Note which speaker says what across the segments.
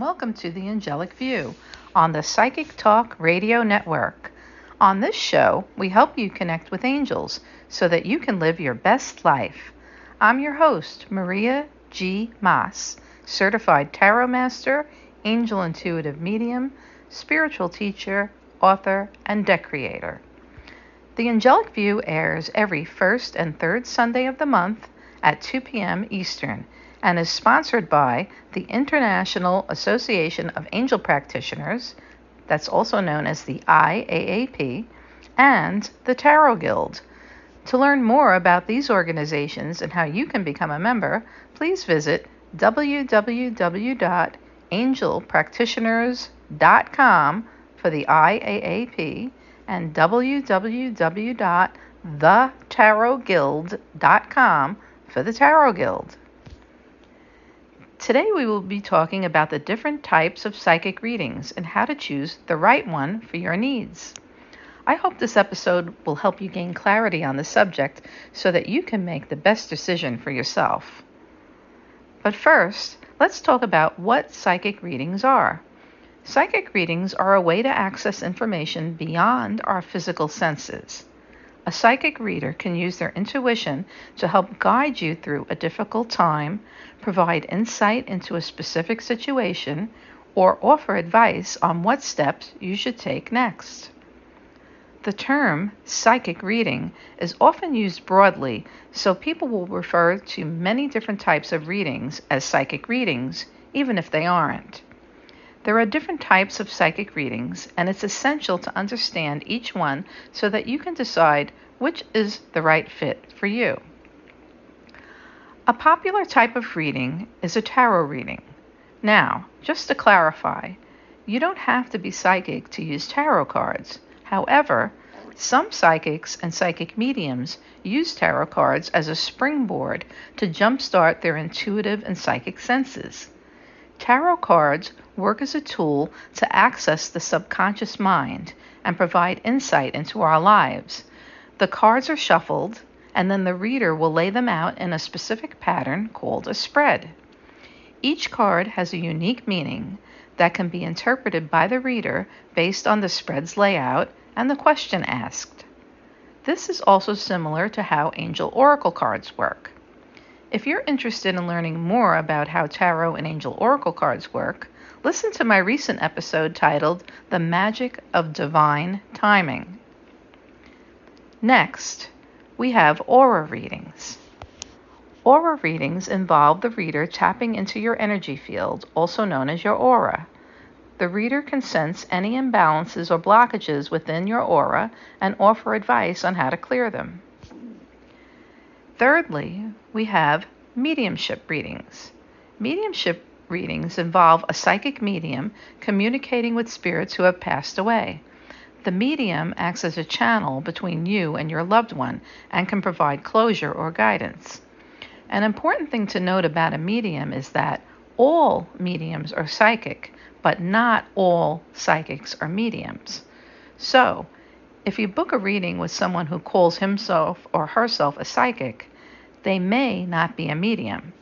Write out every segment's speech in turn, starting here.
Speaker 1: welcome to the Angelic View on the Psychic Talk Radio Network. On this show, we help you connect with angels so that you can live your best life. I'm your host, Maria G. Maas, certified tarot master, angel intuitive medium, spiritual teacher, author, and deck creator. The Angelic View airs every first and third Sunday of the month at 2 p.m. Eastern and is sponsored by the International Association of Angel Practitioners, that's also known as the IAAP, and the Tarot Guild. To learn more about these organizations and how you can become a member, please visit www.angelpractitioners.com for the IAAP and www.thetarotguild.com for the Tarot Guild. Today we will be talking about the different types of psychic readings and how to choose the right one for your needs. I hope this episode will help you gain clarity on the subject so that you can make the best decision for yourself. But first, let's talk about what psychic readings are. Psychic readings are a way to access information beyond our physical senses. A psychic reader can use their intuition to help guide you through a difficult time, provide insight into a specific situation, or offer advice on what steps you should take next. The term psychic reading is often used broadly, so people will refer to many different types of readings as psychic readings, even if they aren't. There are different types of psychic readings, and it's essential to understand each one so that you can decide which is the right fit for you. A popular type of reading is a tarot reading. Now, just to clarify, you don't have to be psychic to use tarot cards. However, some psychics and psychic mediums use tarot cards as a springboard to jumpstart their intuitive and psychic senses. Tarot cards work as a tool to access the subconscious mind and provide insight into our lives. The cards are shuffled, and then the reader will lay them out in a specific pattern called a spread. Each card has a unique meaning that can be interpreted by the reader based on the spread's layout and the question asked. This is also similar to how angel oracle cards work. If you're interested in learning more about how tarot and angel oracle cards work, listen to my recent episode titled The Magic of Divine Timing. Next, we have aura readings. Aura readings involve the reader tapping into your energy field, also known as your aura. The reader can sense any imbalances or blockages within your aura and offer advice on how to clear them. Thirdly, we have mediumship readings. Mediumship readings involve a psychic medium communicating with spirits who have passed away. The medium acts as a channel between you and your loved one and can provide closure or guidance. An important thing to note about a medium is that all mediums are psychic, but not all psychics are mediums. So, if you book a reading with someone who calls himself or herself a psychic, they may not be a medium.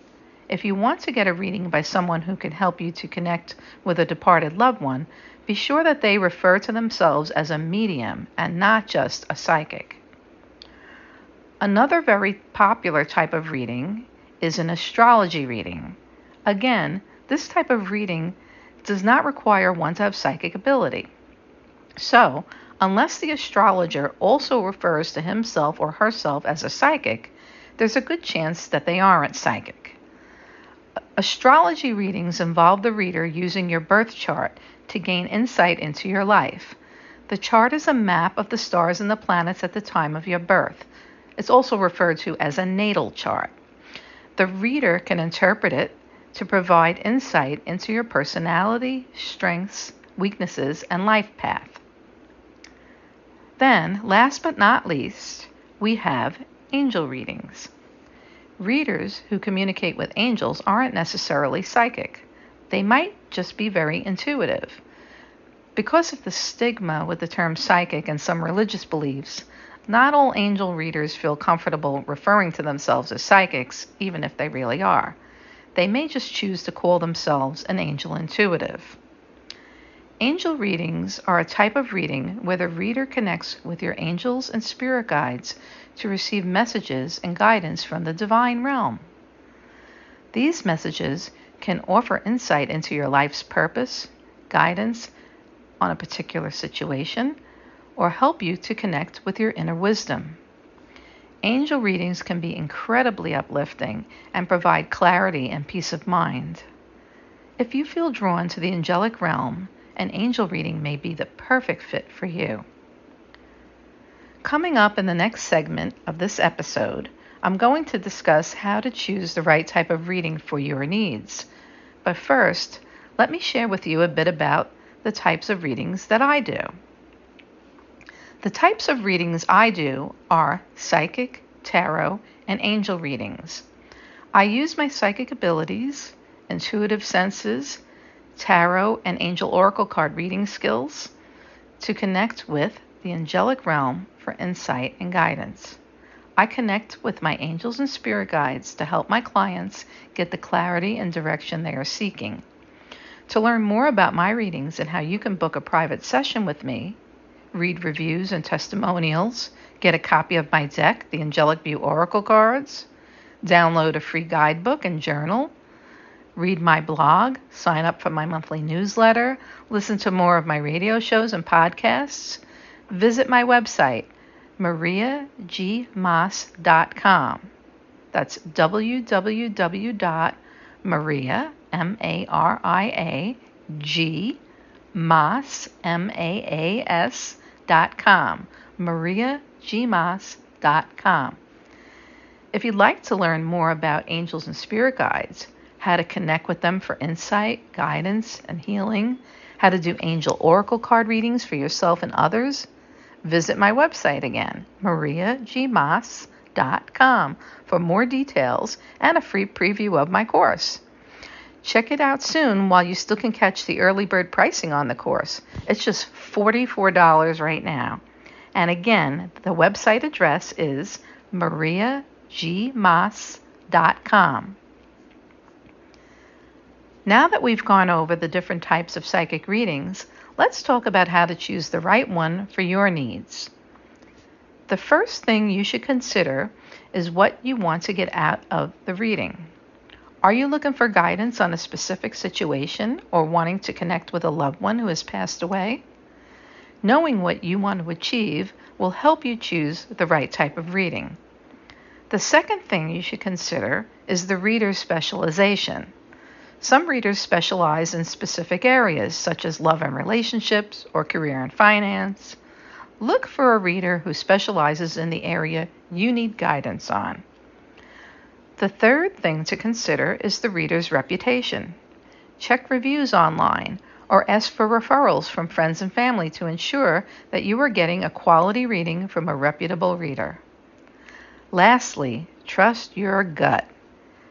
Speaker 1: If you want to get a reading by someone who can help you to connect with a departed loved one, be sure that they refer to themselves as a medium and not just a psychic. Another very popular type of reading is an astrology reading. Again, this type of reading does not require one to have psychic ability. So, unless the astrologer also refers to himself or herself as a psychic, there's a good chance that they aren't psychic. Astrology readings involve the reader using your birth chart to gain insight into your life. The chart is a map of the stars and the planets at the time of your birth. It's also referred to as a natal chart. The reader can interpret it to provide insight into your personality, strengths, weaknesses, and life path. Then, last but not least, we have angel readings. Readers who communicate with angels aren't necessarily psychic, they might just be very intuitive. Because of the stigma with the term psychic and some religious beliefs, not all angel readers feel comfortable referring to themselves as psychics, even if they really are. They may just choose to call themselves an angel intuitive. Angel readings are a type of reading where the reader connects with your angels and spirit guides to receive messages and guidance from the divine realm. These messages can offer insight into your life's purpose, guidance on a particular situation, or help you to connect with your inner wisdom. Angel readings can be incredibly uplifting and provide clarity and peace of mind. If you feel drawn to the angelic realm, an angel reading may be the perfect fit for you. Coming up in the next segment of this episode, I'm going to discuss how to choose the right type of reading for your needs. But first, let me share with you a bit about the types of readings that I do. The types of readings I do are psychic, tarot, and angel readings. I use my psychic abilities, intuitive senses, tarot, and angel oracle card reading skills to connect with the angelic realm for insight and guidance. I connect with my angels and spirit guides to help my clients get the clarity and direction they are seeking. To learn more about my readings and how you can book a private session with me, read reviews and testimonials, get a copy of my deck, the Angelic View Oracle cards, download a free guidebook and journal, read my blog, sign up for my monthly newsletter, listen to more of my radio shows and podcasts, visit my website, mariagmaas.com. That's www.maria, M-A-R-I-A, G, Maas, M-A-A-S, mariagmaas.com. mariagmaas.com. If you'd like to learn more about angels and spirit guides, how to connect with them for insight, guidance, and healing, how to do angel oracle card readings for yourself and others, visit my website again, mariagmaas.com, for more details and a free preview of my course. Check it out soon while you still can catch the early bird pricing on the course. It's just $44 right now. And again, the website address is mariagmaas.com. Now that we've gone over the different types of psychic readings, let's talk about how to choose the right one for your needs. The first thing you should consider is what you want to get out of the reading. Are you looking for guidance on a specific situation or wanting to connect with a loved one who has passed away? Knowing what you want to achieve will help you choose the right type of reading. The second thing you should consider is the reader's specialization. Some readers specialize in specific areas, such as love and relationships or career and finance. Look for a reader who specializes in the area you need guidance on. The third thing to consider is the reader's reputation. Check reviews online or ask for referrals from friends and family to ensure that you are getting a quality reading from a reputable reader. Lastly, trust your gut.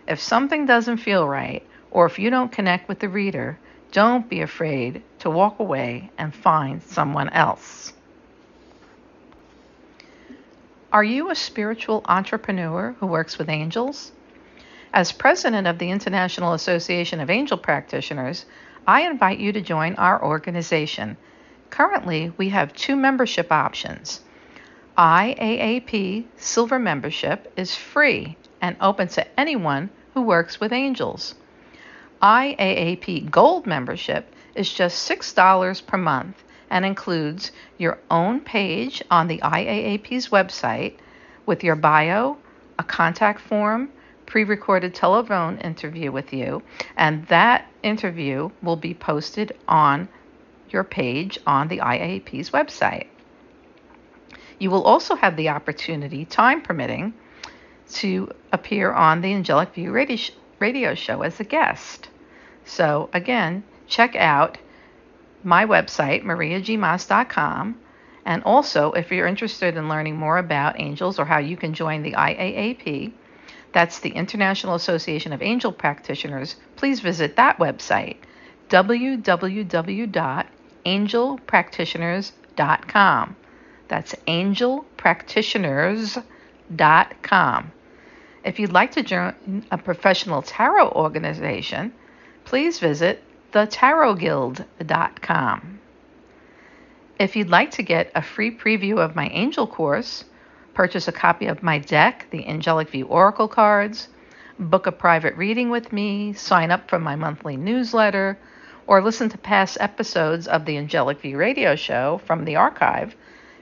Speaker 1: If something doesn't feel right, or if you don't connect with the reader, don't be afraid to walk away and find someone else. Are you a spiritual entrepreneur who works with angels? As president of the International Association of Angel Practitioners, I invite you to join our organization. Currently, we have two membership options. IAAP Silver membership is free and open to anyone who works with angels. IAAP Gold membership is just $6 per month and includes your own page on the IAAP's website with your bio, a contact form, pre recorded telephone interview with you, and that interview will be posted on your page on the IAAP's website. You will also have the opportunity, time permitting, to appear on the Angelic View radio show as a guest. So, again, check out my website, mariagmaas.com. And also, if you're interested in learning more about angels or how you can join the IAAP, that's the International Association of Angel Practitioners. Please visit that website, www.angelpractitioners.com. That's angelpractitioners.com. If you'd like to join a professional tarot organization, please visit thetarotguild.com. If you'd like to get a free preview of my angel course, purchase a copy of my deck, the Angelic View Oracle cards, book a private reading with me, sign up for my monthly newsletter, or listen to past episodes of the Angelic View radio show from the archive,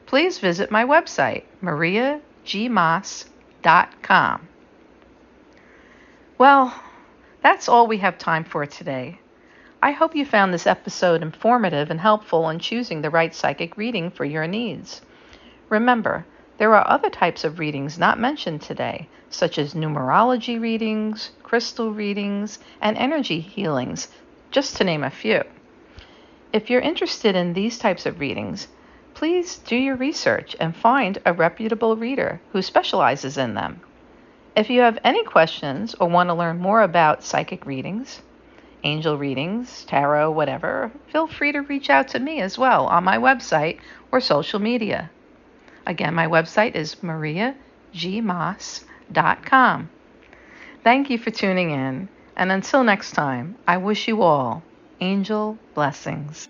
Speaker 1: please visit my website, mariagmaas.com. Well, that's all we have time for today. I hope you found this episode informative and helpful in choosing the right psychic reading for your needs. Remember, there are other types of readings not mentioned today, such as numerology readings, crystal readings, and energy healings, just to name a few. If you're interested in these types of readings, please do your research and find a reputable reader who specializes in them. If you have any questions or want to learn more about psychic readings, angel readings, tarot, whatever, feel free to reach out to me as well on my website or social media. Again, my website is mariagmaas.com. Thank you for tuning in, and until next time, I wish you all angel blessings.